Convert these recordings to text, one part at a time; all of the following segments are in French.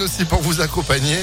Aussi pour vous accompagner.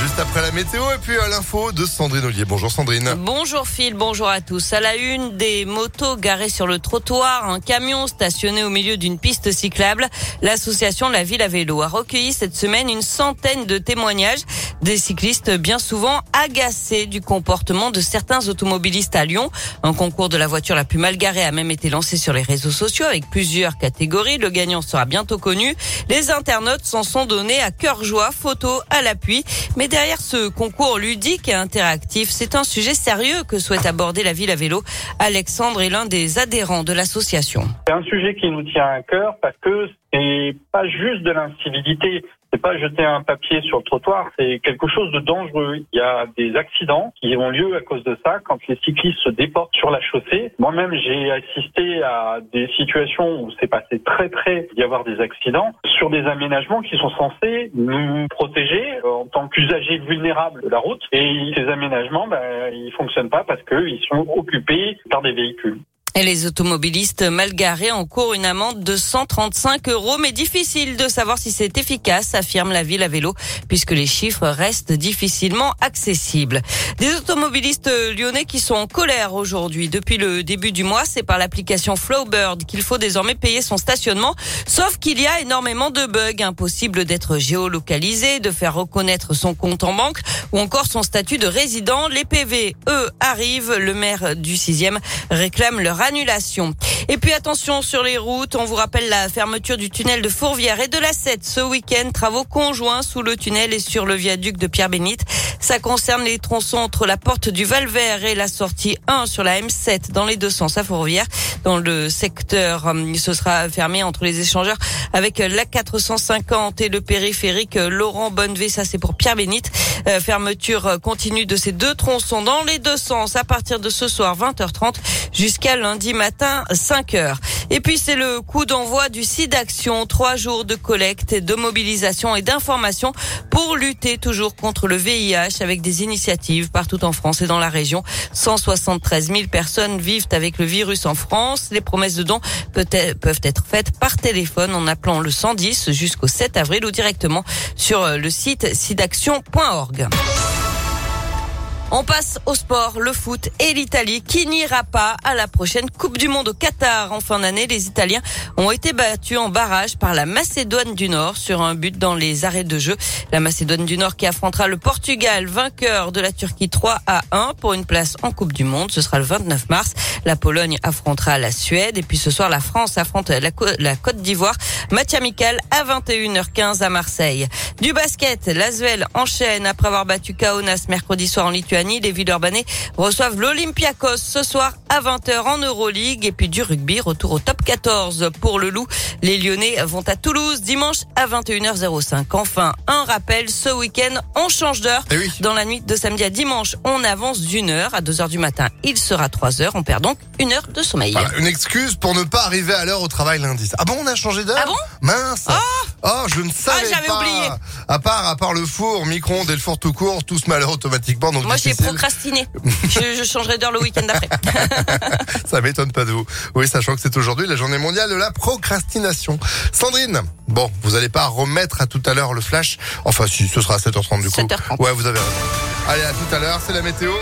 Juste après la météo et puis à l'info de Sandrine Ollier. Bonjour Sandrine. Bonjour Phil, bonjour à tous. À la une, des motos garées sur le trottoir, un camion stationné au milieu d'une piste cyclable. L'association La Ville à Vélo a recueilli cette semaine une centaine de témoignages des cyclistes bien souvent agacés du comportement de certains automobilistes à Lyon. Un concours de la voiture la plus mal garée a même été lancé sur les réseaux sociaux avec plusieurs catégories. Le gagnant sera bientôt connu. Les internautes s'en sont donnés à cœur joie, photo à l'appui. Mais derrière ce concours ludique et interactif, c'est un sujet sérieux que souhaite aborder la ville à vélo. Alexandre est l'un des adhérents de l'association. C'est un sujet qui nous tient à cœur parce que c'est pas juste de l'incivilité. C'est pas jeter un papier sur le trottoir, c'est quelque chose de dangereux. Il y a des accidents qui ont lieu à cause de ça quand les cyclistes se déportent sur la chaussée. Moi-même, j'ai assisté à des situations où c'est passé très près d'y avoir des accidents sur des aménagements qui sont censés nous protéger euh, en tant qu'usagers vulnérables de la route. Et ces aménagements, ben, ils fonctionnent pas parce qu'ils sont occupés par des véhicules. Et les automobilistes mal garés encourent une amende de 135 euros, mais difficile de savoir si c'est efficace, affirme la ville à vélo, puisque les chiffres restent difficilement accessibles. Des automobilistes lyonnais qui sont en colère aujourd'hui. Depuis le début du mois, c'est par l'application Flowbird qu'il faut désormais payer son stationnement, sauf qu'il y a énormément de bugs, impossible d'être géolocalisé, de faire reconnaître son compte en banque ou encore son statut de résident. Les PV, eux, arrivent. Le maire du 6e réclame leur annulation. Et puis attention sur les routes, on vous rappelle la fermeture du tunnel de Fourvière et de la 7 ce week-end. Travaux conjoints sous le tunnel et sur le viaduc de Pierre-Bénite. Ça concerne les tronçons entre la porte du Val-Vert et la sortie 1 sur la M7 dans les deux sens à Fourvière. Dans le secteur, euh, ce sera fermé entre les échangeurs avec la 450 et le périphérique Laurent Bonnevé. Ça, c'est pour Pierre-Bénite. Euh, fermeture continue de ces deux tronçons dans les deux sens à partir de ce soir 20h30 jusqu'à lundi matin 5h. Et puis c'est le coup d'envoi du site d'action, trois jours de collecte, de mobilisation et d'information pour lutter toujours contre le VIH avec des initiatives partout en France et dans la région. 173 000 personnes vivent avec le virus en France. Les promesses de dons peuvent être faites par téléphone en appelant le 110 jusqu'au 7 avril ou directement sur le site sidaction.org. On passe au sport, le foot et l'Italie qui n'ira pas à la prochaine Coupe du Monde au Qatar. En fin d'année, les Italiens ont été battus en barrage par la Macédoine du Nord sur un but dans les arrêts de jeu. La Macédoine du Nord qui affrontera le Portugal, vainqueur de la Turquie 3 à 1 pour une place en Coupe du Monde. Ce sera le 29 mars. La Pologne affrontera la Suède et puis ce soir la France affronte la, Côte d'Ivoire. Match amical à 21h15 à Marseille. Du basket, l'Asvel enchaîne après avoir battu Kaunas mercredi soir en Lituanie les Villeurbanais reçoivent l'Olympiakos ce soir à 20h en Euroleague. Et puis du rugby, retour au top 14 pour le Loup. Les Lyonnais vont à Toulouse dimanche à 21h05. Enfin, un rappel, ce week-end, on change d'heure. Eh oui. Dans la nuit de samedi à dimanche, on avance d'une heure à 2h du matin. Il sera 3 heures. On perd donc une heure de sommeil. Voilà, une excuse pour ne pas arriver à l'heure au travail lundi. Ah bon, on a changé d'heure? Ah bon? Mince Ah Oh, je ne savais j'avais pas. oublié. À part, à part le four, micro-ondes et le four tout court, tout se met à l'heure automatiquement. Donc Moi, j'ai procrastiné. je, je changerai d'heure le week-end d'après. Ça m'étonne pas de vous. Oui, sachant que c'est aujourd'hui la journée mondiale de la procrastination. Sandrine, bon, vous allez pas remettre à tout à l'heure le flash. Enfin, si, ce sera à 7h30 du coup. 7h30. Ouais, vous avez raison. Allez, à tout à l'heure, c'est la météo.